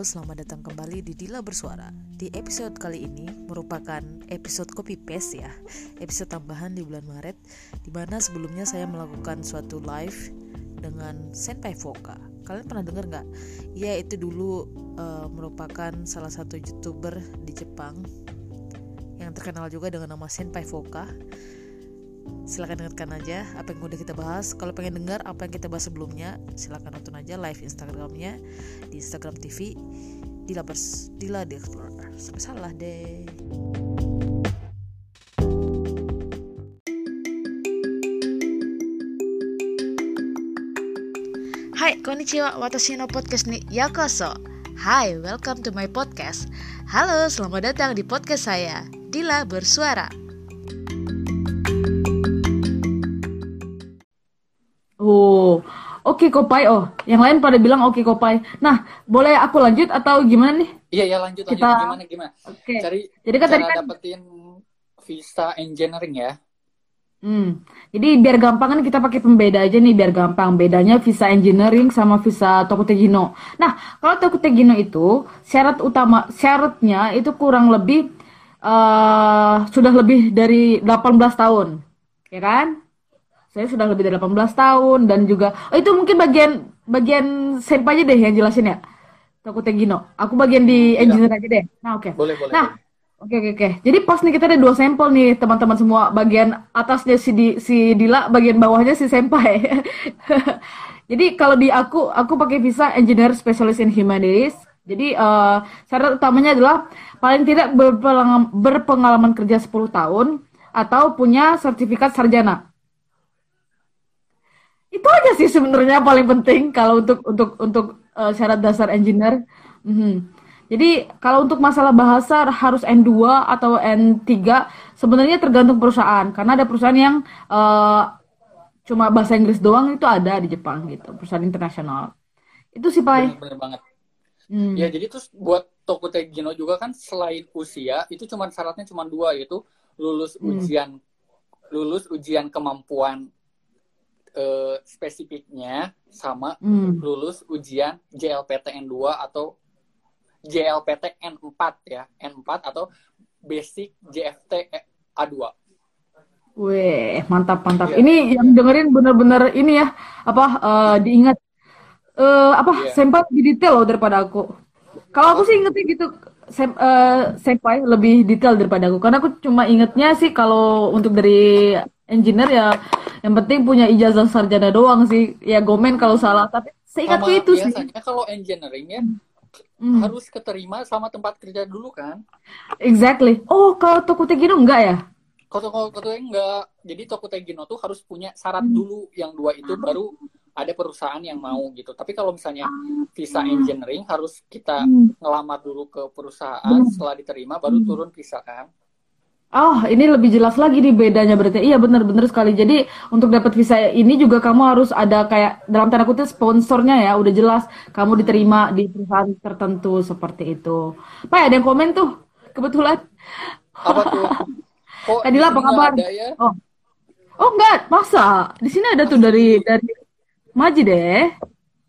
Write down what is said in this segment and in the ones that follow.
Selamat datang kembali di Dila Bersuara. Di episode kali ini merupakan episode copy paste ya, episode tambahan di bulan Maret, di mana sebelumnya saya melakukan suatu live dengan Senpai Foka. Kalian pernah dengar nggak? Ia itu dulu uh, merupakan salah satu youtuber di Jepang yang terkenal juga dengan nama Senpai Foka silahkan dengarkan aja apa yang udah kita bahas. Kalau pengen dengar apa yang kita bahas sebelumnya silahkan nonton aja live instagramnya di instagram tv Dila Bers Dila di Explorer. Sampai salah deh. Hai, konnichiwa, watashi no podcast ni yakoso. Hai, welcome to my podcast. Halo, selamat datang di podcast saya Dila Bersuara oke Kopai. Oh, yang lain pada bilang oke Kopai. Nah, boleh aku lanjut atau gimana nih? Iya, iya lanjut Kita... lanjut. Gimana gimana? Oke. Okay. Cari Jadi kan tadi kan dapetin visa engineering ya. Hmm. Jadi biar gampang kan kita pakai pembeda aja nih biar gampang. Bedanya visa engineering sama visa Tokutegino. Nah, kalau Tokutegino itu syarat utama syaratnya itu kurang lebih uh, sudah lebih dari 18 tahun. Ya kan? Saya sudah lebih dari 18 tahun dan juga oh, itu mungkin bagian bagian senpai aja deh yang jelasin ya. Takutnya Gino. Aku bagian di Tidak. engineer aja deh. Nah oke. Okay. boleh boleh nah oke okay, oke okay, oke. Jadi pas nih kita ada dua sampel nih teman-teman semua. Bagian atasnya si di, si Dila bagian bawahnya si senpai jadi kalau di aku aku pakai visa engineer specialist in humanities. Jadi uh, syarat utamanya adalah paling tidak berpengalaman, berpengalaman kerja 10 tahun atau punya sertifikat sarjana itu aja sih sebenarnya paling penting kalau untuk untuk untuk uh, syarat dasar engineer. Mm -hmm. Jadi kalau untuk masalah bahasa harus N2 atau N3 sebenarnya tergantung perusahaan karena ada perusahaan yang uh, cuma bahasa Inggris doang itu ada di Jepang gitu, perusahaan internasional. Itu sih Pak. Bener, bener banget. Hmm. Ya jadi terus buat Tokutegino juga kan selain usia itu cuma syaratnya cuma dua yaitu lulus hmm. ujian lulus ujian kemampuan uh, spesifiknya sama hmm. lulus ujian JLPTN 2 atau JLPTN 4 ya, N4 atau Basic JFT A2. Weh, mantap mantap. Yeah. Ini yang dengerin bener-bener ini ya, apa uh, diingat uh, apa yeah. sempat lebih detail loh daripada aku. Kalau aku sih ingetnya gitu, sem, uh, senpai lebih detail daripada aku. Karena aku cuma ingetnya sih kalau untuk dari engineer ya yang penting punya ijazah sarjana doang sih. Ya gomen kalau salah. Tapi seingatku itu sih. kalau engineering ya hmm. harus keterima sama tempat kerja dulu kan? Exactly. Oh kalau toko Tegino enggak ya? Kalau toko Tegino enggak. Jadi toko Tegino tuh harus punya syarat hmm. dulu. Yang dua itu baru ada perusahaan yang mau gitu. Tapi kalau misalnya visa engineering harus kita hmm. ngelamar dulu ke perusahaan. Hmm. setelah diterima baru turun visa kan Oh, ini lebih jelas lagi nih bedanya berarti. Iya benar-benar sekali. Jadi untuk dapat visa ini juga kamu harus ada kayak dalam tanda kutip sponsornya ya, udah jelas kamu diterima di perusahaan tertentu seperti itu. Pak ada yang komen tuh kebetulan. Apa tuh? Oh, Tadi lah apa kabar? Ya? Oh. Oh enggak, masa? Di sini ada tuh dari dari Maji deh.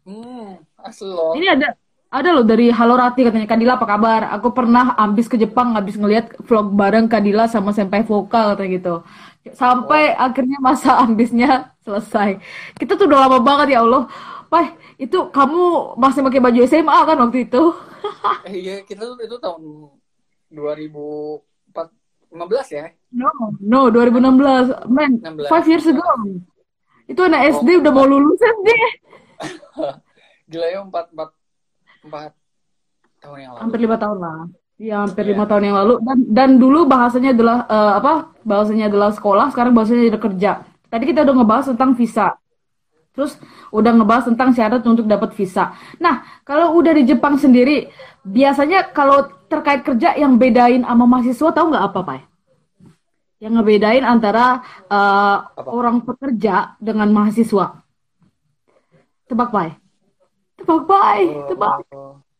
Hmm, asli loh. Ini ada ada loh dari Halo Rati katanya Kadila apa kabar? Aku pernah ambis ke Jepang habis ngeliat vlog bareng Kadila sama Senpai Vokal katanya gitu. Sampai oh. akhirnya masa ambisnya selesai. Kita tuh udah lama banget ya Allah. Wah, itu kamu masih pakai baju SMA kan waktu itu? eh, iya, kita tuh itu tahun 2015 ya? No, no, 2016. Man, 16. five years ago. Itu anak SD oh, udah mau lulus SD. Gila ya, 4, 4 empat tahun yang lalu hampir lima tahun lah Iya, hampir lima yeah. tahun yang lalu dan dan dulu bahasanya adalah uh, apa? Bahasanya adalah sekolah, sekarang bahasanya adalah kerja. Tadi kita udah ngebahas tentang visa. Terus udah ngebahas tentang syarat untuk dapat visa. Nah, kalau udah di Jepang sendiri, biasanya kalau terkait kerja yang bedain sama mahasiswa tahu nggak apa, Pak? Yang ngebedain antara uh, orang pekerja dengan mahasiswa. Tebak, Pak? Tebak, Bay. Oh, Tebak.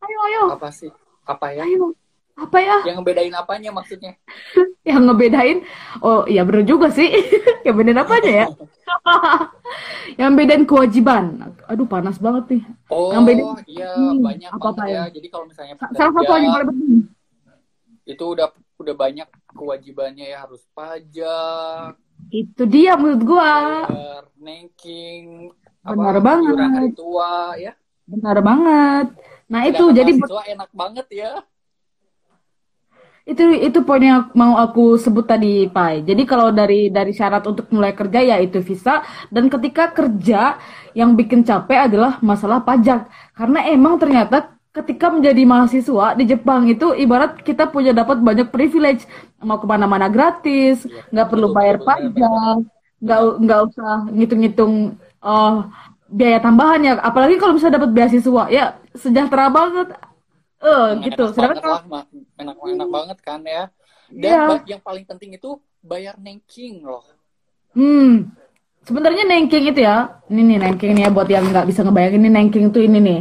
Ayo, ayo. Apa sih? Apa ya? Ayo. Apa ya? Yang ngebedain apanya maksudnya? yang ngebedain? Oh, iya bener juga sih. yang bedain apanya ya? yang bedain kewajiban. aduh panas banget nih. Oh Yang beda iya Hmm, banyak apa apa ya. ya? Jadi kalau misalnya Sa- Salah satu yang paling penting. itu udah udah banyak kewajibannya ya harus pajak, Itu dia menurut gua. bayar nengking, Benar apa banget. hari tua ya. Benar banget. Nah itu Sedangkan jadi mahasiswa enak banget ya. itu itu poin yang mau aku sebut tadi Pai. Jadi kalau dari dari syarat untuk mulai kerja ya itu visa dan ketika kerja yang bikin capek adalah masalah pajak. Karena emang ternyata ketika menjadi mahasiswa di Jepang itu ibarat kita punya dapat banyak privilege mau ke mana-mana gratis, Iya, nggak perlu betul, bayar betul, pajak, nggak nggak usah ngitung-ngitung oh, biaya tambahan ya. Apalagi kalau bisa dapat beasiswa ya sejahtera banget. Eh Enak gitu. Sedangkan banget kalau lah, enak enak banget kan ya. Dan ba- yang paling penting itu bayar nengking loh. Hmm, sebenarnya nengking itu ya, ini nih nengking nih ya buat yang nggak bisa ngebayangin ini nengking itu ini nih,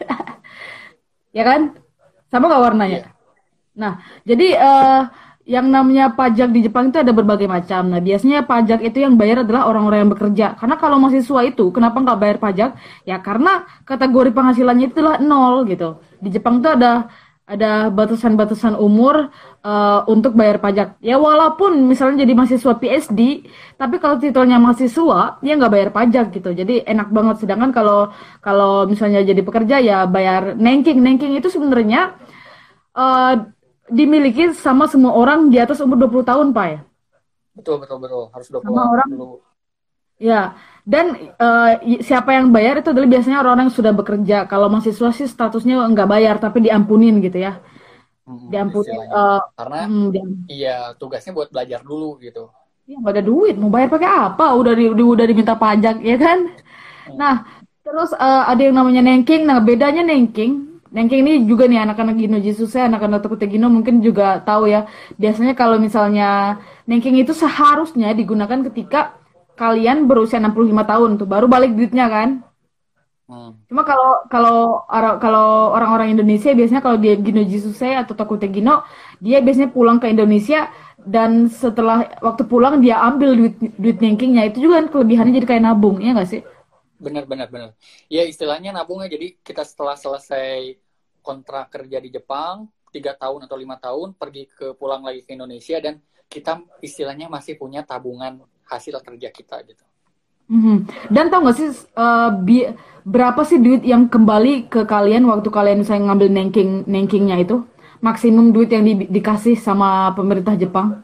ya kan? Sama nggak warnanya? Iya. Nah, jadi eh, yang namanya pajak di Jepang itu ada berbagai macam. Nah, biasanya pajak itu yang bayar adalah orang-orang yang bekerja. Karena kalau mahasiswa itu, kenapa nggak bayar pajak? Ya karena kategori penghasilannya itulah nol gitu. Di Jepang itu ada ada batasan-batasan umur eh, untuk bayar pajak. Ya walaupun misalnya jadi mahasiswa PhD, tapi kalau titelnya mahasiswa, dia nggak bayar pajak gitu. Jadi enak banget. Sedangkan kalau kalau misalnya jadi pekerja ya bayar nengking. Nengking itu sebenarnya eh, dimiliki sama semua orang di atas umur 20 tahun, Pak ya. Betul betul betul harus 20 Sama orang dulu. Ya, dan i- siapa yang bayar itu adalah biasanya orang-orang yang sudah bekerja. Kalau mahasiswa sih statusnya nggak bayar, tapi diampunin gitu ya. Mm, Diampunin, istilahnya. eh, Karena hmm, diam- iya tugasnya buat belajar dulu gitu. ya nggak ada duit, mau bayar pakai apa? Udah di, di- udah diminta pajak, ya kan? Hmm. Nah, terus eh, ada yang namanya nengking. Nah, bedanya nengking, nengking ini juga nih anak-anak Gino Jesusnya, anak-anak Takute Gino mungkin juga tahu ya. Biasanya kalau misalnya nengking itu seharusnya digunakan ketika kalian berusia 65 tahun tuh, baru balik duitnya kan? Hmm. Cuma kalau kalau kalau orang-orang Indonesia biasanya kalau dia Gino Jesusnya atau Takute Gino, dia biasanya pulang ke Indonesia dan setelah waktu pulang dia ambil duit duit nengkingnya itu juga kan kelebihannya jadi kayak nabung, ya nggak sih? Benar benar benar. Ya istilahnya nabungnya jadi kita setelah selesai kontrak kerja di Jepang tiga tahun atau lima tahun pergi ke pulang lagi ke Indonesia dan kita istilahnya masih punya tabungan hasil kerja kita gitu. Mhm. Dan tau gak sih eh, bi- berapa sih duit yang kembali ke kalian waktu kalian misalnya ngambil nengking nengkingnya itu? Maksimum duit yang di- dikasih sama pemerintah Jepang?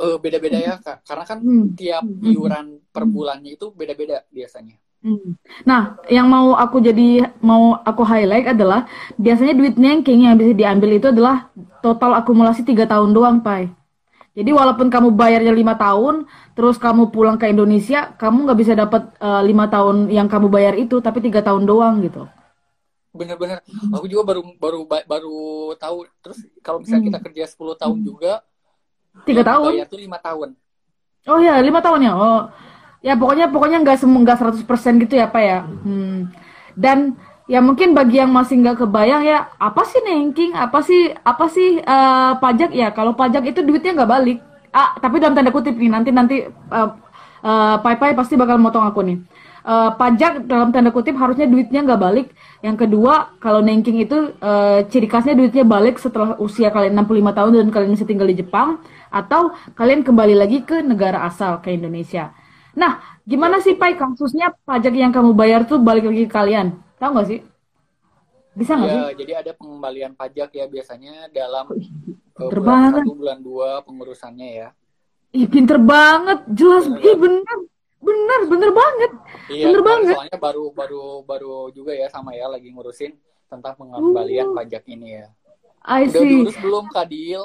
Eh beda-beda ya Kak. Karena kan Hmm. tiap Mhm. iuran per bulannya itu beda-beda biasanya. Hmm. Nah, yang mau aku jadi mau aku highlight adalah biasanya duit nengking yang bisa diambil itu adalah total akumulasi tiga tahun doang, Pai. Jadi walaupun kamu bayarnya lima tahun, terus kamu pulang ke Indonesia, kamu nggak bisa dapat eh, lima tahun yang kamu bayar itu, tapi tiga tahun doang gitu. Bener-bener. Aku juga baru baru ba- baru tahu. Terus kalau misalnya kita kerja 10 tahun juga Tiga tahun? dibayar tuh lima tahun. Oh ya, lima tahun ya. Oh, ya pokoknya pokoknya nggak semua nggak 100% gitu ya, Pak ya. Hmm. Dan ya mungkin bagi yang masih nggak kebayang ya, apa sih nengking? Apa sih apa sih eh, pajak ya? Kalau pajak itu duitnya nggak balik. Ah, tapi dalam tanda kutip nih, nanti nanti eh, eh, Pai Pai pasti bakal motong aku nih. Eh, pajak dalam tanda kutip harusnya duitnya nggak balik. Yang kedua, kalau nengking itu eh, ciri khasnya duitnya balik setelah usia kalian 65 tahun dan kalian bisa tinggal di Jepang atau kalian kembali lagi ke negara asal ke Indonesia. Nah, gimana sih Pai kasusnya pajak yang kamu bayar tuh balik lagi ke kalian? Tahu nggak sih? Bisa nggak sih? Ya, jadi ada pengembalian pajak ya biasanya dalam eh, bulan satu, bulan dua pengurusannya ya. Ih, pinter banget. Jelas. Bener Ih, bener. Bener, bener banget. Iya, Bener banget. soalnya baru baru baru juga ya sama ya lagi ngurusin tentang pengembalian Oh, pajak ini ya. I Udah see. diurus belum Kadil?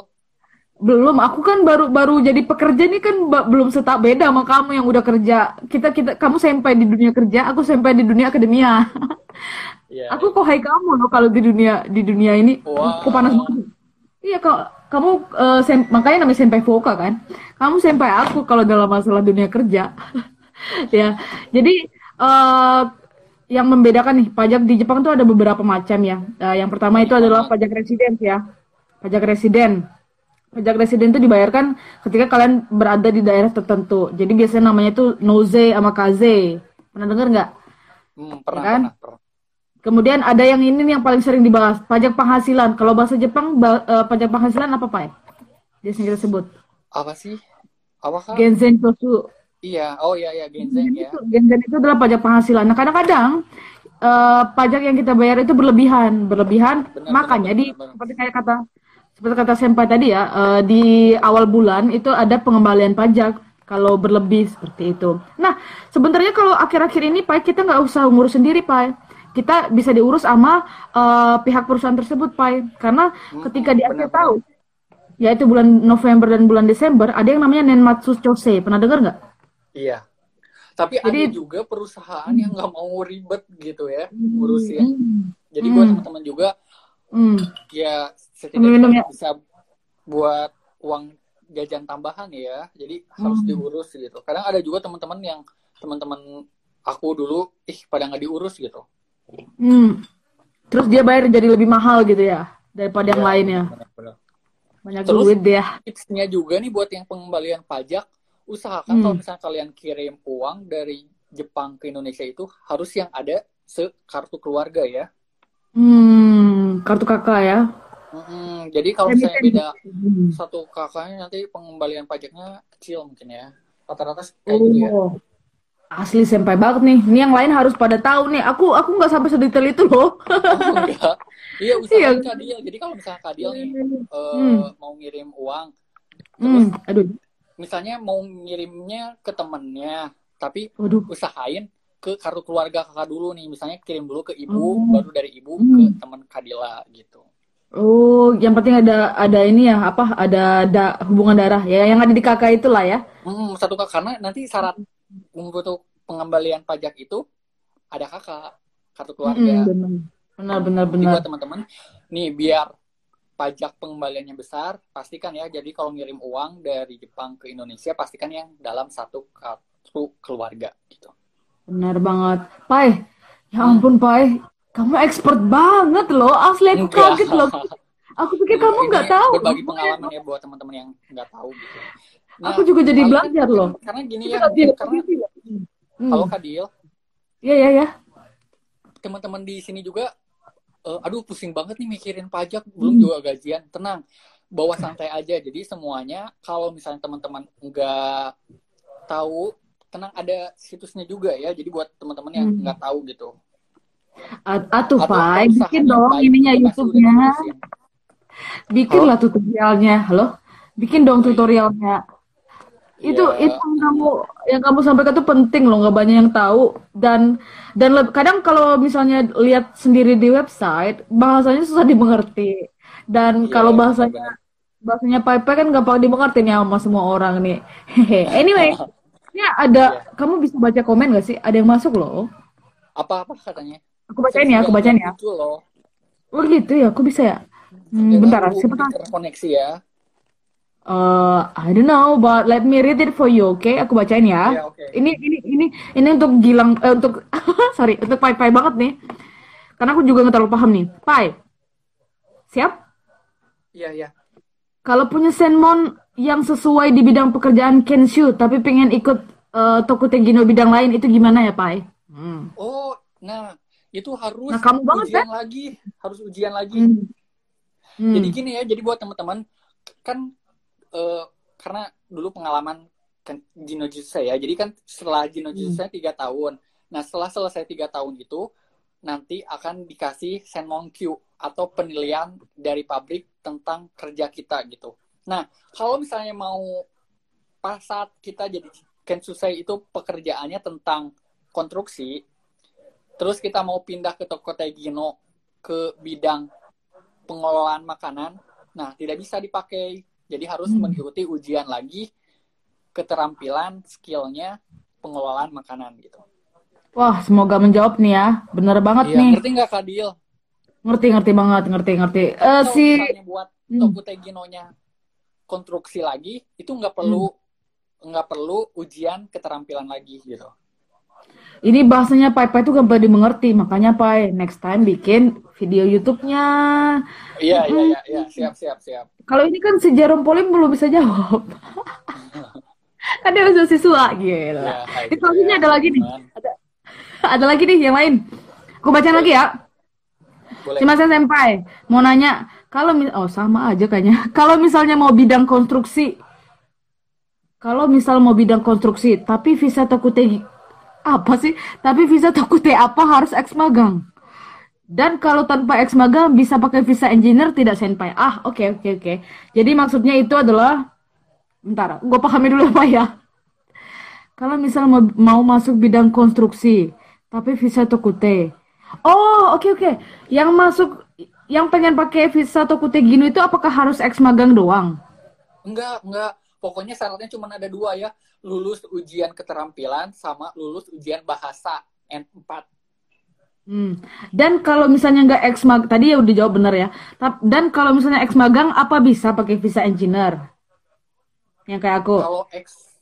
Belum, aku kan baru baru jadi pekerja nih kan belum setak beda sama kamu yang udah kerja. Kita kita kamu sampai di dunia kerja, aku sampai di dunia akademia. Iya. Aku kohai kamu loh kalau di dunia di dunia ini. Kok panas Wow. banget. Iya kok kamu eh, sem- makanya namanya senpai voka kan. Kamu senpai aku kalau dalam masalah dunia kerja. ya. Jadi eh yang membedakan nih pajak di Jepang tuh ada beberapa macam ya. Eh, yang pertama itu adalah pajak residen ya. Pajak residen. Pajak residen itu dibayarkan ketika kalian berada di daerah tertentu. Jadi biasanya namanya itu noze sama kaze. Pernah dengar nggak? Hmm, pernah, Ya kan? pernah, pernah. Kemudian ada yang ini nih yang paling sering dibahas, pajak penghasilan. Kalau bahasa Jepang, ba- eh, pajak penghasilan apa, Pak? Biasanya kita sebut. Apa sih? Apa kak? Genzen Tosu. Iya, oh iya iya Genzen ya. Itu, Genzen itu adalah pajak penghasilan. Nah, kadang-kadang eh, pajak yang kita bayar itu berlebihan, berlebihan. Benar, Makanya benar, di benar, benar. seperti kayak kata seperti kata Senpai tadi ya, eh, di awal bulan itu ada pengembalian pajak kalau berlebih seperti itu. Nah, sebenarnya kalau akhir-akhir ini Pak kita nggak usah ngurus sendiri Pak. Kita bisa diurus sama eh, pihak perusahaan tersebut Pak. Karena ketika di akhir tahun yaitu bulan November dan bulan Desember ada yang namanya Nenmatsu Chose. Pernah dengar nggak? Iya. Tapi ada Jadi- juga perusahaan yang nggak mau ribet gitu ya ngurusin. Hmm. Jadi buat Hmm. teman-teman juga Hmm. ya Minum setidaknya ya. bisa buat uang jajan tambahan ya. Jadi harus Hmm. diurus gitu. Kadang ada juga teman-teman yang teman-teman aku dulu ih pada nggak diurus gitu. Hmm. Terus dia bayar jadi lebih mahal gitu ya daripada yang Iya, lainnya. benar-benar. Banyak Terus- duit dia. Tipsnya juga nih buat yang pengembalian pajak, usahakan Hmm. kalau misalnya kalian kirim uang dari Jepang ke Indonesia itu harus yang ada sekartu keluarga ya. Hmm, kartu kakak ya. Mm-mm. Jadi kalau misalnya beda Hmm. satu kakaknya nanti pengembalian pajaknya kecil mungkin ya. Rata-rata kayak gitu ya. Oh. Asli sampai banget nih. Ini yang lain harus pada tahu nih. Aku aku nggak sampai sedetail itu loh. Oh. Iya, Iya. usahain Kadil. Jadi kalau misalnya Kadil nih Hmm. mau ngirim uang, terus Hmm, aduh. misalnya mau ngirimnya ke temennya, tapi Waduh. usahain ke kartu keluarga kakak dulu nih. Misalnya kirim dulu ke ibu, Oh. baru dari ibu Hmm. ke teman Kadila gitu. Oh, yang penting ada ada ini ya, apa? Ada da- hubungan darah ya, yang ada di kakak itulah ya. Hmm, satu kak karena nanti syarat untuk pengembalian pajak itu ada kakak kartu keluarga. Mm-mm, benar. Benar benar Jadi teman-teman, nih biar pajak pengembaliannya besar, pastikan ya. Jadi kalau ngirim uang dari Jepang ke Indonesia, pastikan yang dalam satu kartu keluarga gitu. Benar banget. Pai, ya ampun Pai, kamu expert banget loh. Asli aku Enggak. kaget loh. Aku pikir kamu nggak tahu. Berbagi pengalaman ya buat teman-teman yang nggak tahu gitu. Aku juga jadi belajar loh. Karena gini ya, bilang karena ya. Hmm. kalau Kadil, Iya iya ya. teman-teman di sini juga, eh, aduh pusing banget nih mikirin pajak, Hmm. belum juga gajian. Tenang, bawa santai aja. Jadi semuanya, kalau misalnya teman-teman nggak tahu, tenang ada situsnya juga ya. Jadi buat teman-teman yang Hmm. nggak tahu gitu. At- Atuh perusahaan bikin dong ininya YouTube-nya. diurusin. Bikinlah tutorialnya. Halo? Bikin dong tutorialnya. Itu Iya. itu yang kamu yang kamu sampaikan itu penting loh, nggak banyak yang tahu dan dan kadang kalau misalnya lihat sendiri di website bahasanya susah dimengerti dan Iya, kalau iya, bahasanya benar-benar. bahasanya Pai kan gampang dimengerti nih sama semua orang nih. Anyway, ini ada Iya. kamu bisa baca komen gak sih? Ada yang masuk loh. Apa-apa katanya? Aku bacain ya, aku bacain ya. Itu loh. Oh gitu ya, aku bisa ya. Hmm, bentar, siapa tahu. terkoneksi ya. Eh, I don't know, but let me read it for you, oke? Aku bacain ya. Iya, oke. Ini ini ini ini untuk Gilang eh, untuk sorry, untuk Pai Pai banget nih. Karena aku juga nggak terlalu paham nih. Pai. Siap? Iya, iya. Kalau punya senmon yang sesuai di bidang pekerjaan Kenshu tapi pengen ikut eh, Tokutegino bidang lain itu gimana ya, Pai? Hmm. Oh, nah itu harus Nah, kamu banget, ujian lagi, harus ujian lagi. Hmm. Hmm. Jadi gini ya, jadi buat teman-teman kan eh, karena dulu pengalaman kan Jinojutsu saya, jadi kan setelah Jinojutsu Hmm. saya tiga tahun. Nah setelah selesai tiga tahun itu nanti akan dikasih Senmon Q atau penilaian dari pabrik tentang kerja kita gitu. Nah kalau misalnya mau pas saat kita jadi Kensusei itu pekerjaannya tentang konstruksi, terus kita mau pindah ke toko Tegino ke bidang pengelolaan makanan, nah tidak bisa dipakai. Jadi harus Hmm. mengikuti ujian lagi keterampilan, skillnya pengelolaan makanan gitu. Wah, semoga menjawab nih ya. Bener banget Iya, nih. ngerti nggak Kadil? Ngerti, ngerti banget, ngerti, ngerti. Eh Kalau si buat Hmm. toko Teginonya konstruksi lagi, itu nggak perlu Hmm. nggak perlu ujian keterampilan lagi gitu. Ini bahasanya Pai Pai itu gampang dimengerti, makanya Pai next time bikin video YouTube-nya. Iya, iya, iya, iya, siap, siap, siap. Kalau ini kan si Jarum Polim belum bisa jawab. kan dia masih siswa gitu. Ya, selanjutnya ya, ada lagi nih. Ada Ada lagi nih yang lain. Aku baca lagi ya. Boleh. Si Mas Senpai mau nanya, kalau oh sama aja kayaknya. Kalau misalnya mau bidang konstruksi, kalau misal mau bidang konstruksi, tapi visa Tokutegi apa sih? Tapi visa Tokute apa harus ex magang? Dan kalau tanpa ex magang bisa pakai visa engineer tidak Senpai? Ah, oke oke oke. Jadi maksudnya itu adalah Bentar, gue pahami dulu apa ya. Kalau misal mau, mau masuk bidang konstruksi, tapi visa Tokute. Oh, oke oke. Yang masuk, yang pengen pakai visa Tokute Gino itu apakah harus ex magang doang? Enggak, enggak. Pokoknya syaratnya cuma ada dua ya. Lulus ujian keterampilan sama lulus ujian bahasa N4. Hmm. Dan kalau misalnya nggak ex mag, tadi ya udah jawab bener ya. Dan kalau misalnya ex magang, apa bisa pakai visa engineer? Yang kayak aku. Kalau ex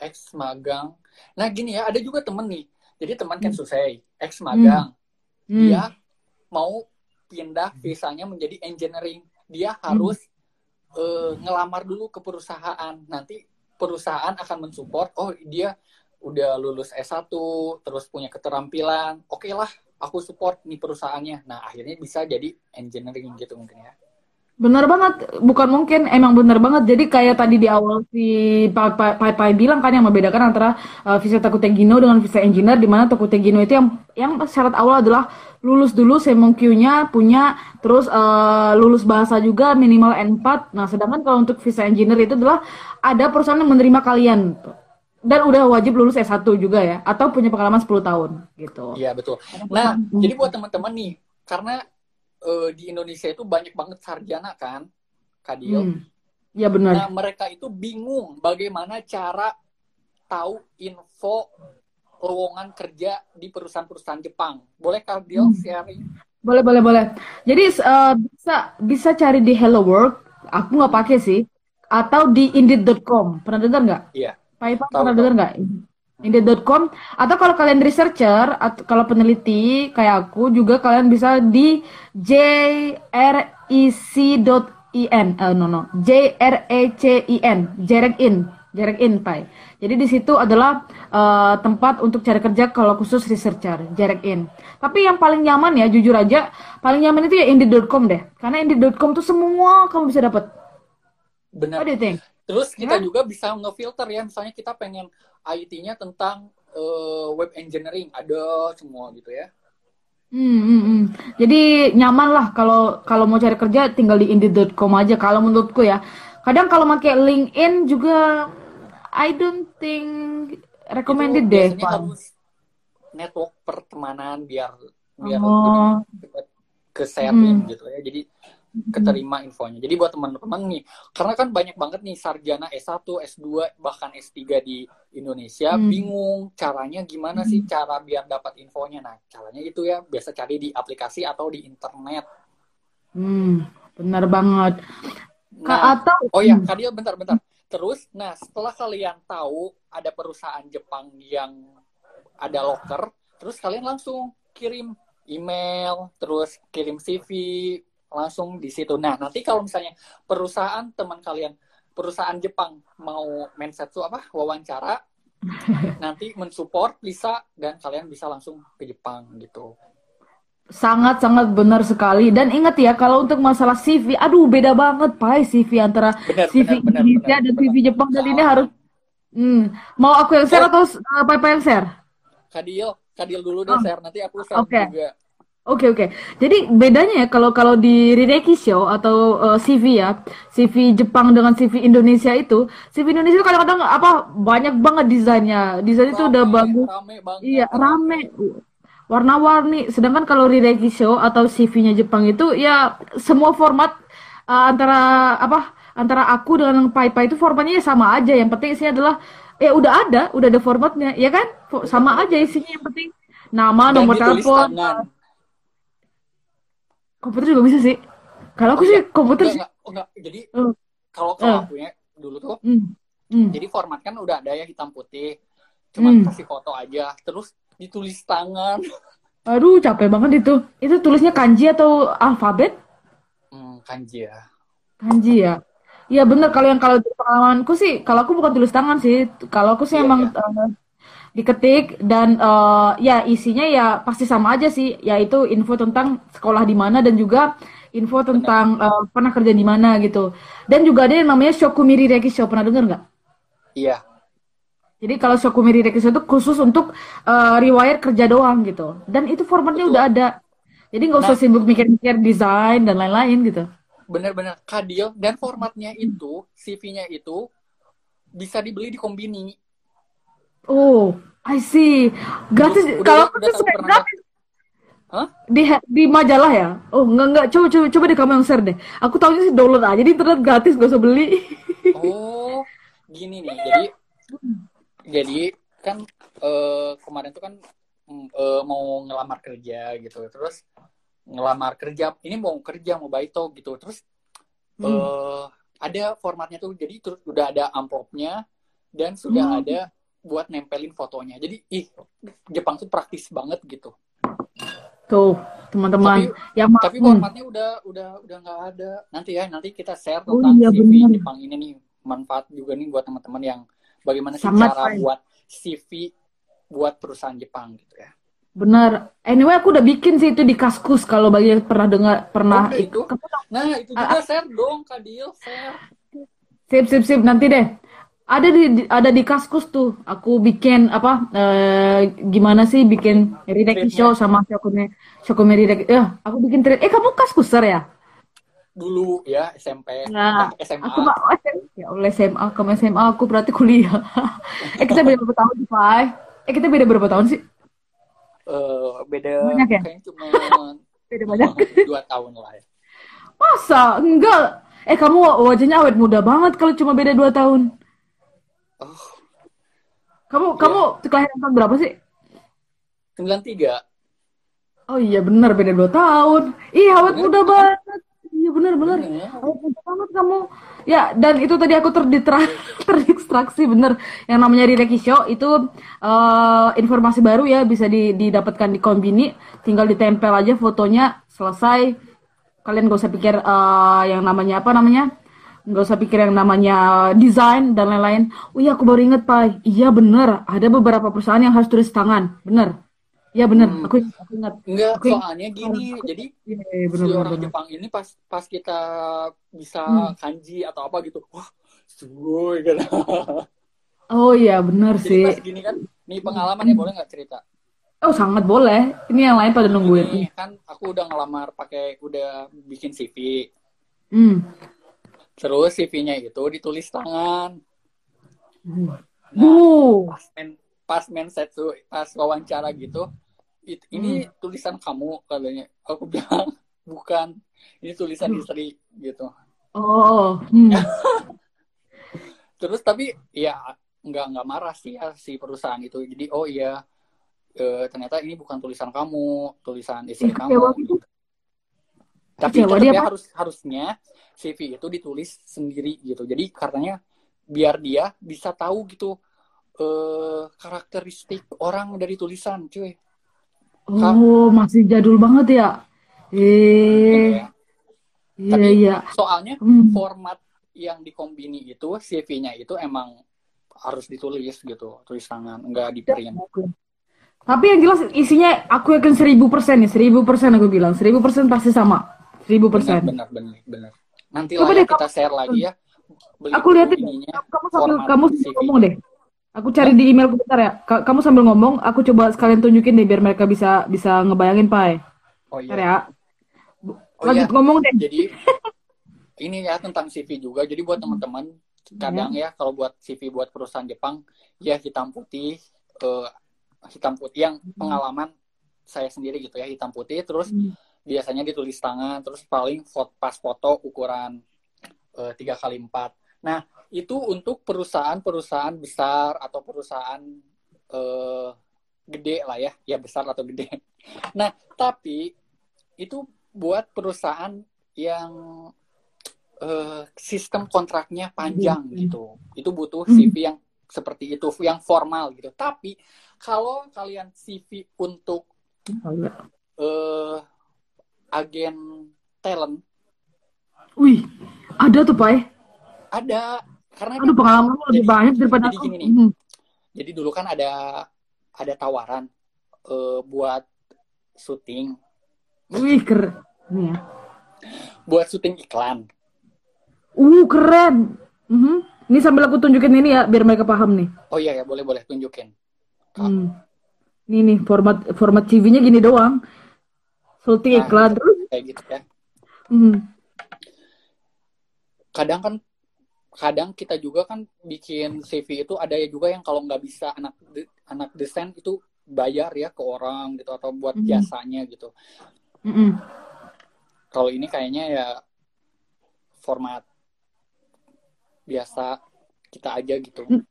ex magang, nah gini ya, ada juga temen nih. Jadi teman kan Susei, ex magang, Hmm. dia mau pindah visanya menjadi engineering. Dia harus eh, ngelamar dulu ke perusahaan. Nanti perusahaan akan mensupport. Oh dia udah lulus S1, terus punya keterampilan. Oke lah, aku support nih perusahaannya. Nah akhirnya bisa jadi engineering gitu mungkin ya. Bener banget, bukan mungkin, emang bener banget. Jadi kayak tadi di awal si Pai Pai- bilang kan yang membedakan antara uh, visa Takutegino dengan visa engineer, di mana Takutegino itu yang yang syarat awal adalah lulus dulu Semonkyu-nya punya, terus uh, lulus bahasa juga minimal N4. Nah, sedangkan kalau untuk visa engineer itu adalah ada perusahaan yang menerima kalian dan udah wajib lulus S1 juga ya, atau punya pengalaman 10 tahun gitu. Iya betul. Nah, jadi buat teman-teman nih, karena eh, di Indonesia itu banyak banget sarjana kan, Kadil. Hmm. Ya benar. Nah, mereka itu bingung bagaimana cara tahu info lowongan kerja di perusahaan-perusahaan Jepang. Boleh Kadil Hmm. sharing? Boleh, boleh, boleh. Jadi uh, bisa bisa cari di Hello Work. Aku nggak pakai sih. Atau di Indeed.com. Pernah dengar nggak? Iya. Pak Tahu, pernah tahu. dengar nggak? Indeed.com. Atau kalau kalian researcher atau kalau peneliti kayak aku juga kalian bisa di jrec.in. Eh, no, no. J-R-E-C-I-N. Jerekin. Jerekin, Pai. Jadi di situ adalah eh, tempat untuk cari kerja kalau khusus researcher, Jerekin. Tapi yang paling nyaman ya, jujur aja, paling nyaman itu ya Indeed.com deh. Karena Indeed.com tuh semua kamu bisa dapat. Benar. What do you think? Terus kita Ya. juga bisa ngefilter ya, misalnya kita pengen IT-nya tentang eh, web engineering, ada semua gitu ya. Hmm, hmm, hmm. Jadi nyaman lah kalau kalau mau cari kerja tinggal di Indeed.com aja kalau menurutku ya. Kadang kalau pakai LinkedIn juga I don't think recommended itu deh, harus network pertemanan biar biar Oh. cepet ke sharing Hmm. gitu ya jadi keterima infonya jadi buat teman-teman nih karena kan banyak banget nih sarjana S1 S2 bahkan S3 di Indonesia Hmm. bingung caranya gimana sih cara biar dapat infonya nah caranya itu ya biasa cari di aplikasi atau di internet Hmm, benar banget. Nah atau oh ya Hmm. Kadil bentar-bentar terus nah setelah kalian tahu ada perusahaan Jepang yang ada locker terus kalian langsung kirim email terus kirim CV langsung di situ. Nah nanti kalau misalnya perusahaan teman kalian perusahaan Jepang mau mensetsu apa wawancara nanti mensupport bisa dan kalian bisa langsung ke Jepang gitu sangat-sangat benar sekali. Dan ingat ya, kalau untuk masalah CV, aduh beda banget, Pai, CV antara benar CV benar Indonesia benar, dan benar. CV Jepang dan ini harus hmm, mau aku yang share atau uh, Pai Pai yang share? Kadil Kadil dulu deh Oh, share nanti aku share oke. juga Oke oke. Jadi bedanya ya kalau kalau di Rireki Show atau uh, CV ya, CV Jepang dengan CV Indonesia itu, CV Indonesia itu kadang-kadang apa banyak banget desainnya. Desain itu udah bagus. rame banget Iya, rame. Warna-warni. Sedangkan kalau Rireki Show atau CV-nya Jepang itu ya semua format uh, antara apa? Antara aku dengan Pai Pai itu formatnya ya sama aja. Yang penting isinya adalah ya udah ada, udah ada formatnya, ya kan? Sama aja isinya yang penting nama, dan nomor ditulis telepon, tangan komputer juga bisa sih. Kalau aku Oh, sih iya. komputer Enggak, sih. enggak, oh, enggak. Jadi Hmm. kalau kalau Eh. aku ya dulu tuh, Hmm. Hmm. jadi format kan udah ada ya hitam putih, cuman Hmm. kasih foto aja, terus ditulis tangan. Aduh, capek banget itu. Itu tulisnya kanji atau alfabet? Hmm, kanji ya. Kanji ya. Iya bener kalau yang kalau pengalamanku sih, kalau aku bukan tulis tangan sih. Kalau aku sih Iya, emang iya. eh, diketik dan uh, ya isinya ya pasti sama aja sih yaitu info tentang sekolah di mana dan juga info tentang uh, pernah kerja di mana gitu dan juga ada yang namanya Shokumiri Rekisho pernah dengar nggak? Iya. Jadi kalau Shokumiri Rekisho itu khusus untuk uh, riwayat kerja doang gitu dan itu formatnya Betul. udah ada jadi nggak usah nah, sibuk mikir-mikir desain dan lain-lain gitu. Bener-bener kadil dan formatnya itu CV-nya itu bisa dibeli di kombini Oh, I see. Gratis. Udah, kalau aku tuh gratis. Di di majalah ya? Oh, enggak enggak. Coba coba coba deh kamu yang share deh. Aku tahunya sih download aja di internet gratis, gak usah beli. oh, gini nih. Jadi jadi kan uh, kemarin tuh kan uh, mau ngelamar kerja gitu. Terus ngelamar kerja, ini mau kerja mau baito gitu. Terus hmm. uh, ada formatnya tuh. Jadi terus udah ada amplopnya dan sudah hmm. ada buat nempelin fotonya. Jadi ih Jepang tuh praktis banget gitu. Tuh teman-teman yang tapi hmm. formatnya udah udah udah nggak ada. Nanti ya nanti kita share oh tentang oh, iya, CV bener. Jepang ini nih manfaat juga nih buat teman-teman yang bagaimana sih cara saya. buat CV buat perusahaan Jepang gitu ya. Benar. Anyway, aku udah bikin sih itu di Kaskus kalau bagi yang pernah dengar pernah oh, itu. Nah, itu juga uh, share dong, Kadil, share. Sip, sip, sip. Nanti deh ada di ada di kaskus tuh aku bikin apa uh, gimana sih bikin Ridek show sama Shokume Shokume Ridek ya aku bikin trade eh kamu kaskuser ya dulu ya SMP nah, eh, SMA aku nggak ya oleh SMA kamu SMA aku berarti kuliah. Eh kita beda berapa tahun sih Pak eh kita beda berapa tahun sih? Uh, beda banyak ya? cuma beda banyak. dua tahun lah ya. Masa? Enggak. Eh kamu wajahnya awet muda banget kalau cuma beda dua tahun. Oh. Kamu ya. kamu kelahiran tahun berapa sih? 93. Oh iya benar. Beda dua tahun. Ih awet muda banget. Iya benar benar. Awet muda banget kamu. Ya dan itu tadi aku terditra terdistraksi bener. Yang namanya di Reki Show itu uh, informasi baru ya bisa di, didapatkan di Kombini. Tinggal ditempel aja fotonya selesai. Kalian gak usah pikir uh, yang namanya apa namanya nggak usah pikir yang namanya desain dan lain-lain. Oh iya aku baru inget pak, iya bener ada beberapa perusahaan yang harus tulis tangan, bener. Iya bener, hmm. aku, aku ingat. Enggak, aku soalnya gini, aku, jadi iya, iya, bener, si bener, orang bener. Jepang ini pas pas kita bisa hmm. kanji atau apa gitu, wah, sugoi gitu. Oh iya bener jadi sih. Pas gini kan, nih pengalaman ya boleh nggak cerita? Oh sangat boleh. Ini yang lain pada nungguin. Ini kan aku udah ngelamar pakai udah bikin CV. Hmm. Terus CV-nya itu ditulis tangan. Nah, uh. pas men pas men tuh pas wawancara gitu, it, ini hmm. tulisan kamu katanya. Aku bilang bukan, ini tulisan hmm. istri gitu. Oh. Hmm. Terus tapi ya nggak nggak marah sih ya si perusahaan itu. Jadi oh iya e, ternyata ini bukan tulisan kamu, tulisan istri eh, kamu. Gitu. Tapi tetap ya harus harusnya CV itu ditulis sendiri gitu. Jadi katanya biar dia bisa tahu gitu eh, karakteristik orang dari tulisan, cuy. Oh, masih jadul banget ya. Eh. Ya. Iya, Tapi iya. soalnya hmm. format yang dikombini itu CV-nya itu emang harus ditulis gitu, tulis tangan, enggak di print. Tapi yang jelas isinya aku yakin seribu persen nih, seribu persen aku bilang, seribu persen pasti sama, seribu persen. Benar, benar, benar. Nanti lah ya kita share lagi ya. Beli aku lihat kamu sambil kamu ngomong deh. Aku cari di email bentar ya. Kamu sambil ngomong, aku coba sekalian tunjukin deh biar mereka bisa bisa ngebayangin Pai. Oh iya. ya. Oh, Lanjut iya. ngomong deh. Jadi ini ya tentang CV juga. Jadi buat teman-teman kadang ya. ya kalau buat CV buat perusahaan Jepang ya hitam putih uh, hitam putih yang hmm. pengalaman saya sendiri gitu ya hitam putih terus hmm biasanya ditulis tangan terus paling foto, pas foto ukuran eh, tiga kali empat nah itu untuk perusahaan-perusahaan besar atau perusahaan uh, gede lah ya ya besar atau gede nah tapi itu buat perusahaan yang uh, sistem kontraknya panjang hmm. gitu itu butuh hmm. CV yang seperti itu yang formal gitu tapi kalau kalian CV untuk uh, agen talent. Wih, ada tuh, Pak? Ada. Karena Aduh, pengalaman lebih banyak daripada jadi gini nih. Hmm. Jadi dulu kan ada ada tawaran uh, buat syuting. Wih keren ya. Buat syuting iklan. Uh keren. Uh -huh. Ini sambil aku tunjukin ini ya biar mereka paham nih. Oh iya ya boleh boleh tunjukin. Hmm. Ini nih format format TV-nya gini doang. Syuting nah, iklan terus. Kayak gitu ya. Hmm. Kadang kan kadang kita juga kan bikin CV itu ada ya juga yang kalau nggak bisa anak anak desain itu bayar ya ke orang gitu atau buat mm -hmm. jasanya gitu. Mm -hmm. Kalau ini kayaknya ya format biasa kita aja gitu. Mm.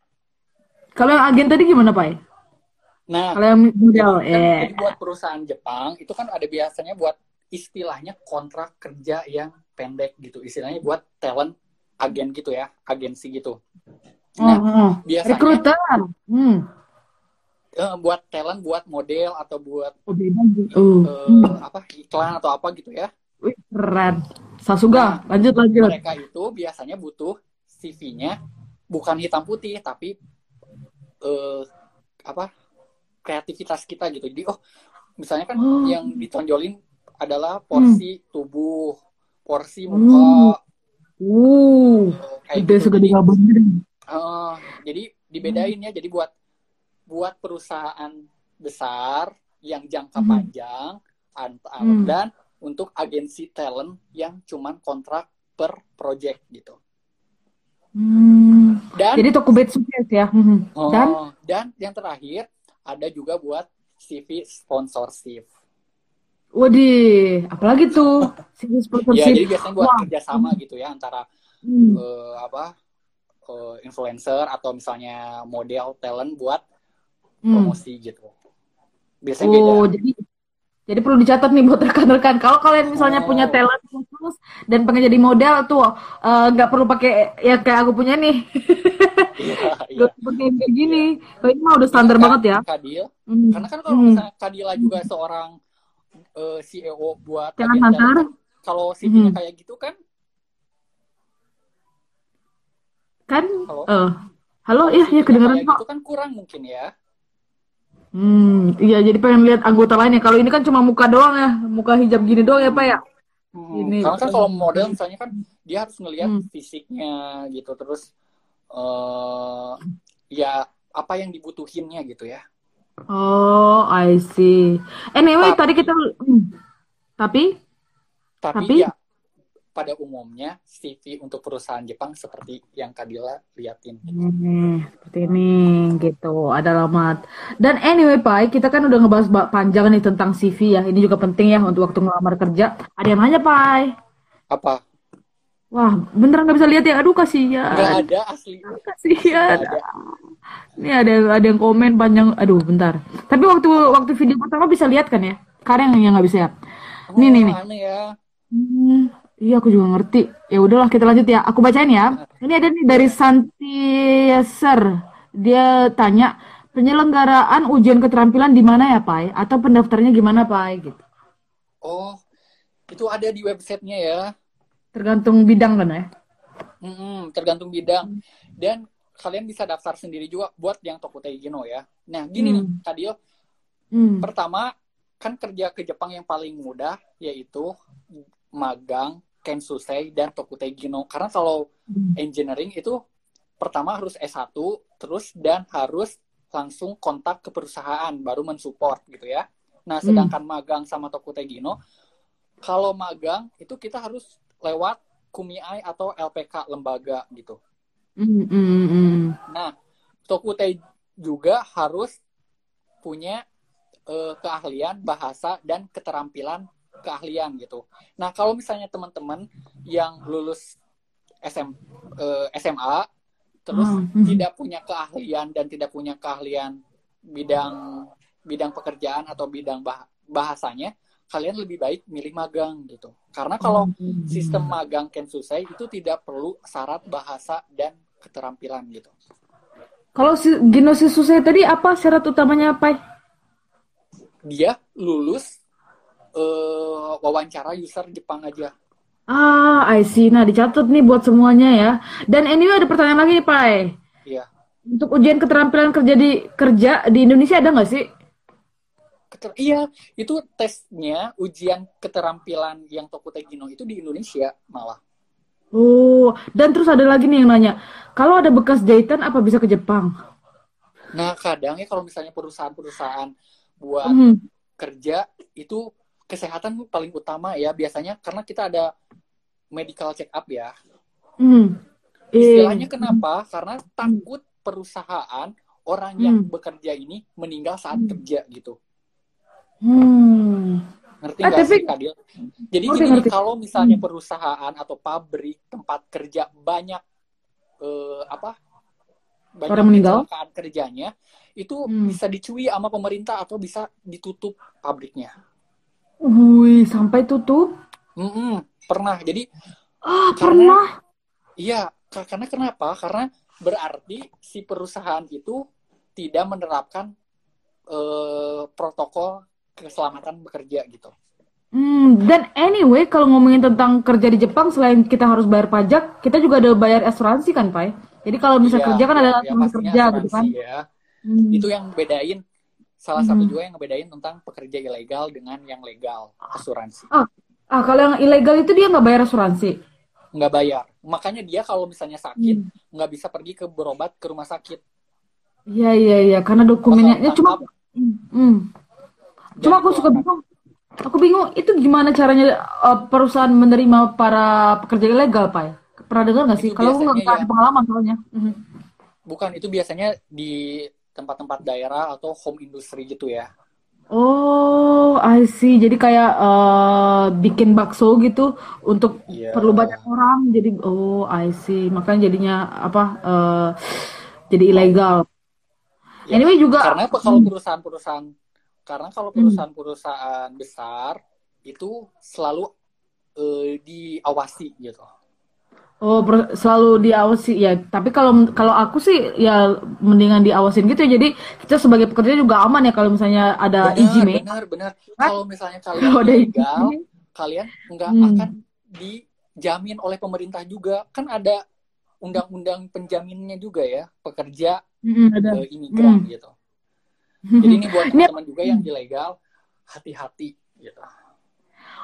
Kalau yang agen tadi gimana Pak? Nah, kalau yang model, kan, eh. buat perusahaan Jepang itu kan ada biasanya buat istilahnya kontrak kerja yang pendek gitu, istilahnya buat talent agen gitu ya, agensi gitu. Nah, oh, oh. biasanya rekruter. Hmm uh, buat talent buat model atau buat oh, uh, apa iklan atau apa gitu ya Wih, keren Sasuga nah, lanjut lanjut mereka itu biasanya butuh CV-nya bukan hitam putih tapi uh, apa kreativitas kita gitu jadi oh misalnya kan oh. yang ditonjolin adalah porsi hmm. tubuh porsi muka uh, kayak gitu. Jadi, uh, jadi dibedain ya jadi buat buat perusahaan besar yang jangka hmm. panjang hmm. dan untuk agensi talent yang cuman kontrak per project gitu. Hmm. Dan jadi sukses ya. Hmm. Oh, dan dan yang terakhir ada juga buat CV sponsorship. Wadih, apalagi tuh CV sponsorship. ya, jadi biasanya buat Wah. kerjasama gitu ya antara hmm. uh, apa uh, influencer atau misalnya model talent buat Hmm. promosi hmm. gitu. Biasanya oh, beda. jadi jadi perlu dicatat nih buat rekan-rekan. Kalau kalian misalnya oh. punya talent khusus dan pengen jadi model tuh eh, nggak uh, perlu pakai ya kayak aku punya nih. Iya, iya. kayak gini. Iya. Kalau ini mah udah standar iya, banget ya. Kadil. Hmm. Karena kan kalau hmm. misalnya Kadila juga seorang uh, eh, CEO buat Jangan kalau CV-nya hmm. kayak gitu kan kan halo, uh, halo ya ya kedengeran kok. Itu kan kurang mungkin ya. Hmm, iya jadi pengen lihat anggota lainnya. Kalau ini kan cuma muka doang ya, muka hijab gini doang ya Pak ya. Hmm, ini. Karena kan kalau model misalnya kan dia harus ngelihat hmm. fisiknya gitu, terus uh, ya apa yang dibutuhinnya gitu ya. Oh, I see. Anyway, tapi, tadi kita hmm. tapi tapi, tapi ya pada umumnya CV untuk perusahaan Jepang seperti yang Kadila liatin. Hmm, seperti ini gitu, ada alamat. Dan anyway Pak, kita kan udah ngebahas panjang nih tentang CV ya. Ini juga penting ya untuk waktu ngelamar kerja. Ada yang nanya Pak. Apa? Wah, beneran nggak bisa lihat ya? Aduh kasihan. Gak ada asli. Kasihan. Ada. Ini ada ada yang komen panjang. Aduh, bentar. Tapi waktu waktu video pertama bisa lihat kan ya? Sekarang yang nggak bisa ya. Oh, nih nih nih. ya. Hmm, Iya, aku juga ngerti. Ya udahlah, kita lanjut ya. Aku bacain ya. Ini ada nih dari Santi Ser. Dia tanya, penyelenggaraan ujian keterampilan di mana ya, Pak? Atau pendaftarnya gimana, Pak? Gitu. Oh, itu ada di websitenya ya. Tergantung bidang kan ya? Mm-mm, tergantung bidang. Dan kalian bisa daftar sendiri juga buat yang Tokutei Gino ya. Nah, gini hmm. nih. Hmm. Pertama, kan kerja ke Jepang yang paling mudah yaitu magang Kensusei dan Tokutei Gino. Karena kalau hmm. engineering itu pertama harus S1 terus dan harus langsung kontak ke perusahaan baru mensupport gitu ya. Nah, hmm. sedangkan hmm. magang sama Tokutei Gino kalau magang itu kita harus lewat Kumiai atau LPK lembaga gitu. Mm, mm, mm. Nah, Tokutei juga harus punya uh, keahlian bahasa dan keterampilan keahlian gitu. Nah, kalau misalnya teman-teman yang lulus SM, uh, SMA terus hmm. tidak punya keahlian dan tidak punya keahlian bidang bidang pekerjaan atau bidang bah bahasanya, kalian lebih baik milih magang gitu. Karena kalau hmm. sistem magang Kensusei itu tidak perlu syarat bahasa dan keterampilan gitu. Kalau si Genosis Susei tadi apa syarat utamanya apa? Dia lulus uh, wawancara user Jepang aja. Ah, I see. Nah, dicatat nih buat semuanya ya. Dan anyway ada pertanyaan lagi nih, Pak. Iya. Untuk ujian keterampilan kerja di kerja di Indonesia ada nggak sih? Keter iya, itu tesnya ujian keterampilan yang Tokutegino itu di Indonesia malah. Oh, dan terus ada lagi nih yang nanya, kalau ada bekas jahitan apa bisa ke Jepang? Nah, kadang ya kalau misalnya perusahaan-perusahaan buat mm. kerja itu kesehatan paling utama ya biasanya karena kita ada medical check up ya. Mm. Istilahnya kenapa? Karena takut perusahaan orang yang mm. bekerja ini meninggal saat mm. kerja gitu. Hmm. Ngerti ah, nggak ah, sih, Kadil? Jadi oh, gini, kalau misalnya hmm. perusahaan atau pabrik tempat kerja banyak eh, apa banyak orang meninggal kerjanya, itu hmm. bisa dicui sama pemerintah atau bisa ditutup pabriknya. Wih, sampai tutup? Mm -mm, pernah. Jadi ah, karena, pernah. Iya, karena kenapa? Karena berarti si perusahaan itu tidak menerapkan uh, protokol keselamatan bekerja gitu. Hmm, dan anyway, kalau ngomongin tentang kerja di Jepang, selain kita harus bayar pajak, kita juga ada bayar asuransi kan, Pak? Jadi kalau bisa ya, kerja kan ada ya, kerja gitu kan. Ya. Hmm. Itu yang bedain salah hmm. satu juga yang ngebedain tentang pekerja ilegal dengan yang legal asuransi. Ah, ah kalau yang ilegal itu dia nggak bayar asuransi? Nggak bayar. Makanya dia kalau misalnya sakit hmm. nggak bisa pergi ke berobat ke rumah sakit. Iya iya iya, karena dokumennya ya, cuma. Hmm. Cuma aku suka bingung. Aku bingung itu gimana caranya uh, perusahaan menerima para pekerja ilegal, Pak? Pernah dengar nggak sih? Kalau aku nggak ya, pengalaman soalnya. Mhm. Bukan, itu biasanya di tempat-tempat daerah atau home industry gitu ya. Oh, I see. Jadi kayak uh, bikin bakso gitu untuk yeah. perlu banyak orang. Jadi, oh, I see. Makanya jadinya apa? Uh, jadi ilegal. Ya, anyway juga. Karena kalau hmm. perusahaan-perusahaan karena kalau hmm. perusahaan-perusahaan besar itu selalu uh, diawasi gitu. Oh, selalu diawasi ya. Tapi kalau kalau aku sih ya mendingan diawasin gitu ya. Jadi kita sebagai pekerja juga aman ya kalau misalnya ada izin ya. Benar, benar. Kalau misalnya kalian oh, legal, kalian nggak hmm. akan dijamin oleh pemerintah juga. Kan ada undang-undang penjaminnya juga ya, pekerja hmm, ada. Uh, imigran hmm. gitu. Jadi ini buat teman-teman juga yang ilegal, hati-hati gitu.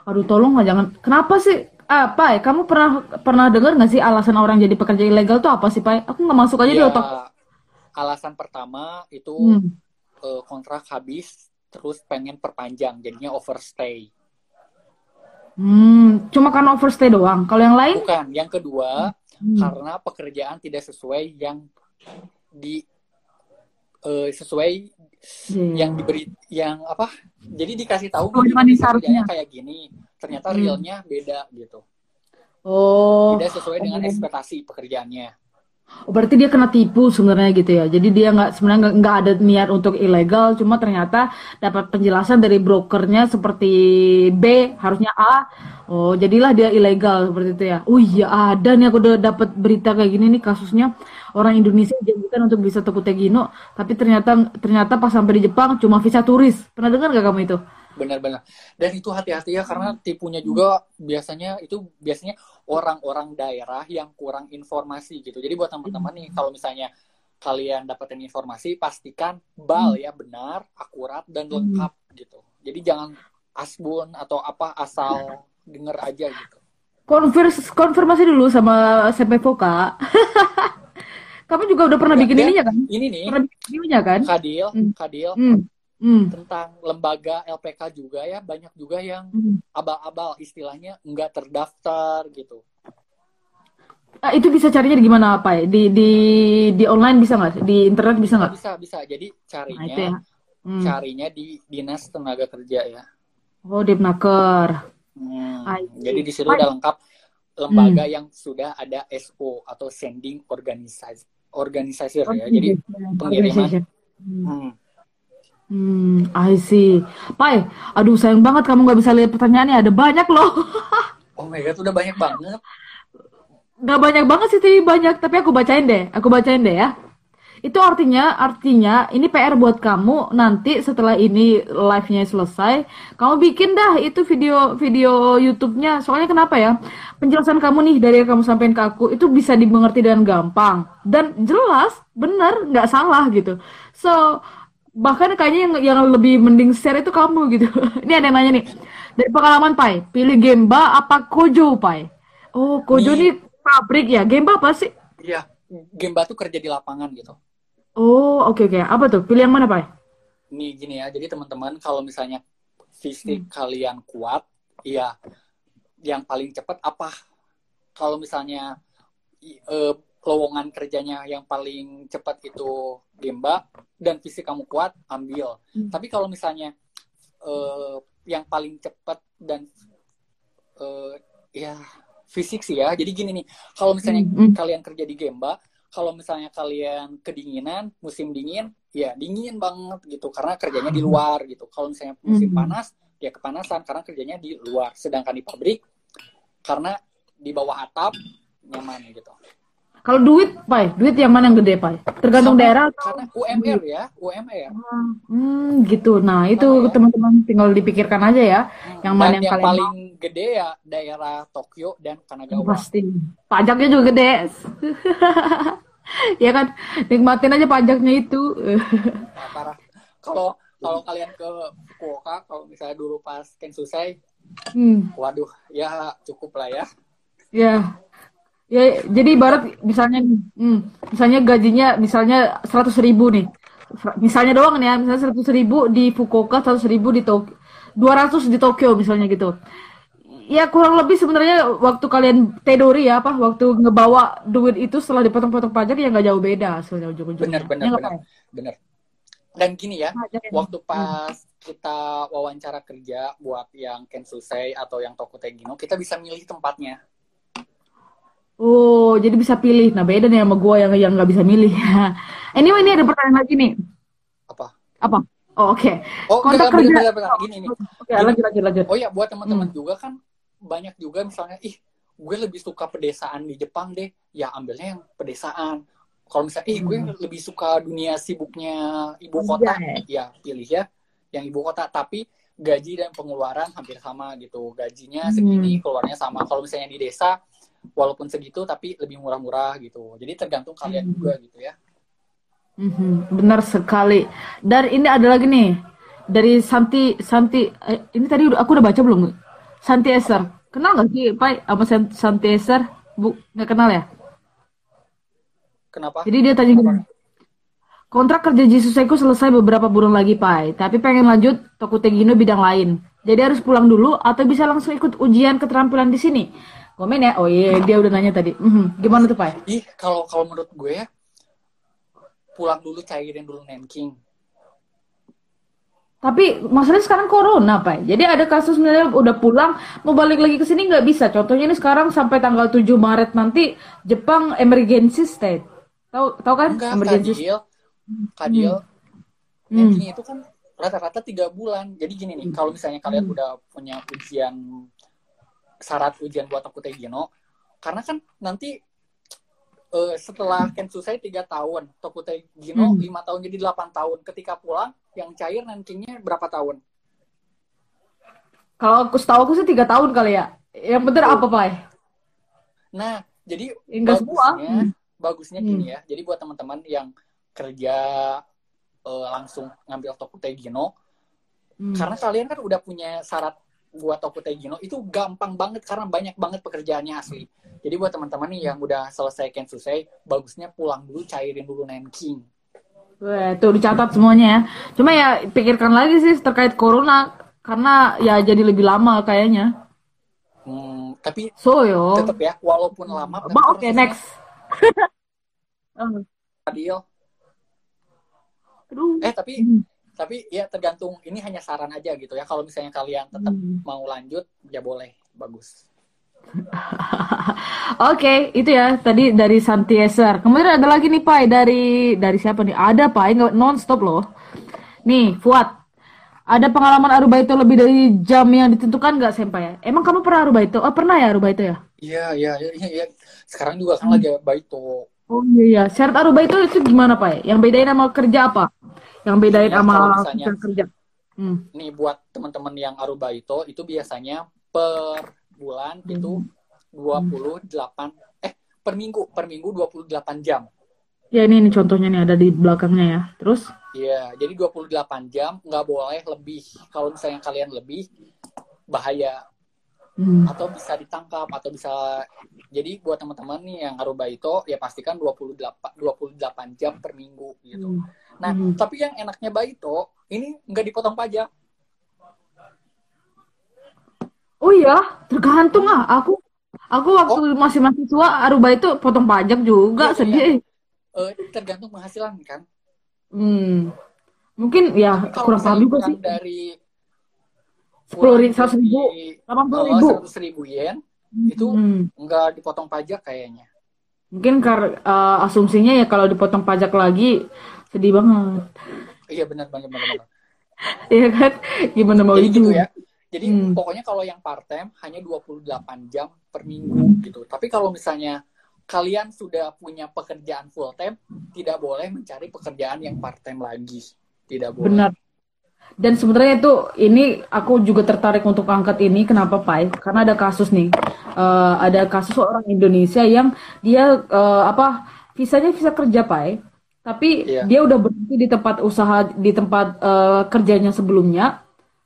Aduh tolong lah jangan. Kenapa sih? Apa ya? Kamu pernah pernah dengar nggak sih alasan orang jadi pekerja ilegal tuh apa sih, Pak? Aku nggak masuk aja ya, di otak. Alasan pertama itu hmm. uh, kontrak habis, terus pengen perpanjang, jadinya overstay. Hmm, cuma karena overstay doang. Kalau yang lain? Bukan. Yang kedua, hmm. karena pekerjaan tidak sesuai yang di uh, sesuai hmm. yang diberi yang apa jadi dikasih tahu oh, kerjanya kayak gini ternyata hmm. realnya beda gitu oh tidak sesuai dengan oh. ekspektasi pekerjaannya Oh, berarti dia kena tipu sebenarnya gitu ya. Jadi dia nggak sebenarnya nggak ada niat untuk ilegal, cuma ternyata dapat penjelasan dari brokernya seperti B harusnya A. Oh, jadilah dia ilegal seperti itu ya. Oh iya ada nih aku udah dapat berita kayak gini nih kasusnya orang Indonesia janjikan untuk bisa Tokyo Tegino, tapi ternyata ternyata pas sampai di Jepang cuma visa turis. Pernah dengar gak kamu itu? Benar-benar. Dan itu hati-hati ya karena tipunya juga biasanya itu biasanya orang-orang daerah yang kurang informasi gitu. Jadi buat teman-teman nih kalau misalnya kalian dapetin informasi pastikan bal ya benar, akurat dan lengkap gitu. Jadi jangan asbun atau apa asal denger aja gitu. Konfirmasi dulu sama CP Voka. Kamu juga udah pernah ya, bikin ya, ininya kan? Ini nih. Pernah bikin ininya kan? Kadil, hmm. Kadil. Hmm. Hmm. Tentang lembaga LPK juga ya, banyak juga yang hmm. abal-abal istilahnya nggak terdaftar gitu. Ah, itu bisa carinya di gimana apa ya? Di di di online bisa nggak? Di internet bisa nggak? Bisa bisa. Jadi carinya nah, ya. hmm. carinya di dinas tenaga kerja ya. Oh di Naker. Hmm. Jadi di situ udah lengkap lembaga hmm. yang sudah ada SO atau sending organisasi organisasi ya. Jadi pengiriman. Hmm. Hmm, I see. Pai, aduh sayang banget kamu nggak bisa lihat pertanyaannya. Ada banyak loh. oh my god, udah banyak banget. Gak banyak banget sih, tapi banyak. Tapi aku bacain deh. Aku bacain deh ya. Itu artinya, artinya ini PR buat kamu nanti setelah ini live-nya selesai, kamu bikin dah itu video video YouTube-nya. Soalnya kenapa ya? Penjelasan kamu nih dari yang kamu sampaikan ke aku itu bisa dimengerti dengan gampang dan jelas, bener, nggak salah gitu. So bahkan kayaknya yang yang lebih mending share itu kamu gitu. ini ada yang nanya nih dari pengalaman Pai, pilih Gemba apa Kojo Pai? Oh Kojo nih pabrik ya, Gemba apa sih? Iya, Gemba tuh kerja di lapangan gitu. Oh, oke okay, oke. Okay. Apa tuh? Pilih yang mana, Pak? Nih gini ya. Jadi teman-teman kalau misalnya fisik hmm. kalian kuat, ya yang paling cepat apa? Kalau misalnya uh, lowongan kerjanya yang paling cepat itu Gemba dan fisik kamu kuat, ambil. Hmm. Tapi kalau misalnya uh, yang paling cepat dan uh, ya fisik sih ya. Jadi gini nih, kalau misalnya hmm. kalian kerja di Gemba, kalau misalnya kalian kedinginan musim dingin ya dingin banget gitu karena kerjanya di luar gitu. Kalau misalnya musim mm-hmm. panas ya kepanasan karena kerjanya di luar. Sedangkan di pabrik karena di bawah atap nyaman gitu kalau duit, Pai, duit yang mana yang gede, Pai? Tergantung Sama, daerah Karena UMR ya, UMR. Hmm, gitu. Nah, itu nah, ya. teman-teman tinggal dipikirkan aja ya. Hmm. Yang mana yang, yang paling gede ya daerah Tokyo dan Kanagawa. Pasti. Pajaknya juga gede. ya kan, nikmatin aja pajaknya itu. nah, parah. Kalau kalau kalian ke Fukuoka, kalau misalnya dulu pas Kensusei, hmm. waduh, ya cukup lah ya. Ya, Ya, jadi ibarat misalnya, hmm, misalnya gajinya misalnya seratus ribu nih, misalnya doang nih ya, misalnya seratus ribu di Fukuoka, seratus ribu di Tokyo, dua ratus di Tokyo misalnya gitu. Ya kurang lebih sebenarnya waktu kalian tedori ya apa, waktu ngebawa duit itu setelah dipotong-potong pajak ya nggak jauh beda sebenarnya ujung-ujungnya. Bener, bener, ya, bener, bener. Dan gini ya, waktu pas hmm. kita wawancara kerja buat yang Kensusei atau yang Tokutegino, kita bisa milih tempatnya Oh, jadi bisa pilih. Nah, beda nih sama gue yang yang nggak bisa milih. anyway, ini ada pertanyaan lagi nih. Apa? Apa? Oh, oke. Okay. Oh, Kontak kerja. Bener, bener, Gini nih. Oke, okay, lanjut, lanjut, lanjut. Oh ya, buat teman-teman hmm. juga kan banyak juga misalnya, ih, gue lebih suka pedesaan di Jepang deh. Ya, ambilnya yang pedesaan. Kalau misalnya, ih, gue hmm. lebih suka dunia sibuknya ibu kota, yeah. ya pilih ya yang ibu kota. Tapi gaji dan pengeluaran hampir sama gitu. Gajinya segini, hmm. keluarnya sama. Kalau misalnya di desa, walaupun segitu tapi lebih murah-murah gitu. Jadi tergantung kalian hmm. juga gitu ya. Hmm, benar sekali. Dan ini ada lagi nih dari Santi Santi eh, ini tadi aku udah baca belum? Santi Eser. Kenal nggak sih Pak sama Santi Eser? Bu, nggak kenal ya? Kenapa? Jadi dia tanya gini. Kontrak kerja Jisuseku selesai beberapa bulan lagi, Pai. Tapi pengen lanjut Tokutegino bidang lain. Jadi harus pulang dulu atau bisa langsung ikut ujian keterampilan di sini. Komen ya. Oh iya, dia udah nanya tadi. Mm-hmm. Gimana tuh, Pak? Ih, kalau kalau menurut gue ya pulang dulu cairin dulu Nanking. Tapi masalahnya sekarang corona, Pak. Jadi ada kasus misalnya udah pulang, mau balik lagi ke sini nggak bisa. Contohnya ini sekarang sampai tanggal 7 Maret nanti Jepang emergency state. Tahu tahu kan? Enggak, emergency Kadil. Kadil. Hmm. Nanking hmm. itu kan rata-rata tiga bulan. Jadi gini nih, kalau misalnya kalian hmm. udah punya ujian syarat ujian buat aku Tegino karena kan nanti uh, setelah Kensusai tiga tahun Tokutegino hmm. lima tahun jadi delapan tahun ketika pulang yang cair nantinya berapa tahun kalau aku setahu aku sih tiga tahun kali ya yang bener oh. apa pak nah jadi Enggak bagusnya semua. Hmm. bagusnya gini hmm. ya jadi buat teman-teman yang kerja uh, langsung ngambil Tokutegino hmm. karena kalian kan udah punya syarat buat Toku Tegino itu gampang banget karena banyak banget pekerjaannya asli. Jadi buat teman-teman nih yang udah selesai Kensusei, bagusnya pulang dulu cairin dulu Nanking. Wah, tuh dicatat semuanya ya. Cuma ya pikirkan lagi sih terkait corona karena ya jadi lebih lama kayaknya. Hmm, tapi so yo. tetap ya walaupun lama. Oke okay, next. Adil. Eh tapi hmm tapi ya tergantung ini hanya saran aja gitu ya kalau misalnya kalian tetap hmm. mau lanjut ya boleh bagus Oke, okay, itu ya tadi dari Santieser. Kemudian ada lagi nih Pai dari dari siapa nih? Ada Pai nggak non stop loh. Nih Fuad, ada pengalaman Arubaito lebih dari jam yang ditentukan nggak Senpai? Emang kamu pernah Arubaito? Oh pernah ya Arubaito ya? Iya iya iya. Ya. Sekarang juga kan hmm. lagi Arubaito Oh iya iya. Syarat aruba itu itu gimana Pak? Yang bedain sama kerja apa? Yang bedain Ya, sama misalnya visa kerja. Hmm. nih buat teman-teman yang aruba itu itu biasanya per bulan Hmm. itu 28 eh per minggu per minggu 28 jam. Ya ini, ini contohnya nih ada di belakangnya ya. Terus? Iya, jadi 28 jam nggak boleh lebih. Kalau misalnya kalian lebih bahaya Hmm. atau bisa ditangkap atau bisa jadi buat teman-teman nih yang aruba itu ya pastikan 28 28 jam per minggu gitu. Hmm. Nah, Hmm. tapi yang enaknya Baito ini nggak dipotong pajak. Oh iya, tergantung ah. Aku aku waktu masih mahasiswa Aruba itu potong pajak juga Iya, sedih. Eh, tergantung penghasilan kan. Hmm. Mungkin ya kurang paham juga sih. dari Sepuluh ribu, seratus ribu, delapan puluh ribu. seratus ribu yen itu Hmm. nggak dipotong pajak kayaknya. Mungkin kar eh, asumsinya ya kalau dipotong pajak lagi sedih banget. Iya benar benar benar. benar. Iya kan? Gimana mau Jadi itu? gitu ya. Jadi Hmm. pokoknya kalau yang part time hanya 28 jam per minggu gitu. Tapi kalau misalnya kalian sudah punya pekerjaan full time, tidak boleh mencari pekerjaan yang part time lagi. Tidak boleh. Benar. Dan sebenarnya itu ini aku juga tertarik untuk angkat ini kenapa Pai? Karena ada kasus nih. Eh, ada kasus orang Indonesia yang dia eh, apa visanya visa kerja Pai. Tapi Iya. dia udah berhenti di tempat usaha di tempat eh, kerjanya sebelumnya.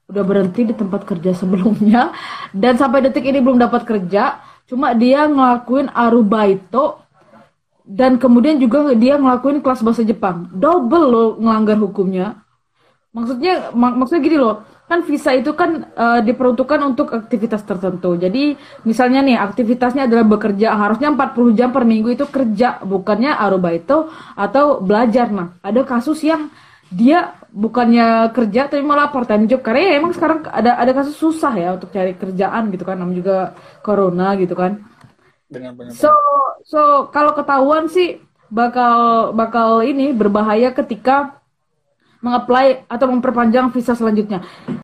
Udah berhenti di tempat kerja sebelumnya dan sampai detik ini belum dapat kerja. Cuma dia ngelakuin arubaito dan kemudian juga dia ngelakuin kelas bahasa Jepang. Double loh ngelanggar hukumnya. Maksudnya mak- maksudnya gini loh, kan visa itu kan eh, diperuntukkan untuk aktivitas tertentu. Jadi misalnya nih aktivitasnya adalah bekerja, harusnya 40 jam per minggu itu kerja, bukannya arubaito atau belajar. Nah, ada kasus yang dia bukannya kerja tapi malah part time job karena ya emang sekarang ada ada kasus susah ya untuk cari kerjaan gitu kan, namanya juga corona gitu kan. Benar benar. So, so kalau ketahuan sih bakal bakal ini berbahaya ketika mengapply atau memperpanjang visa selanjutnya.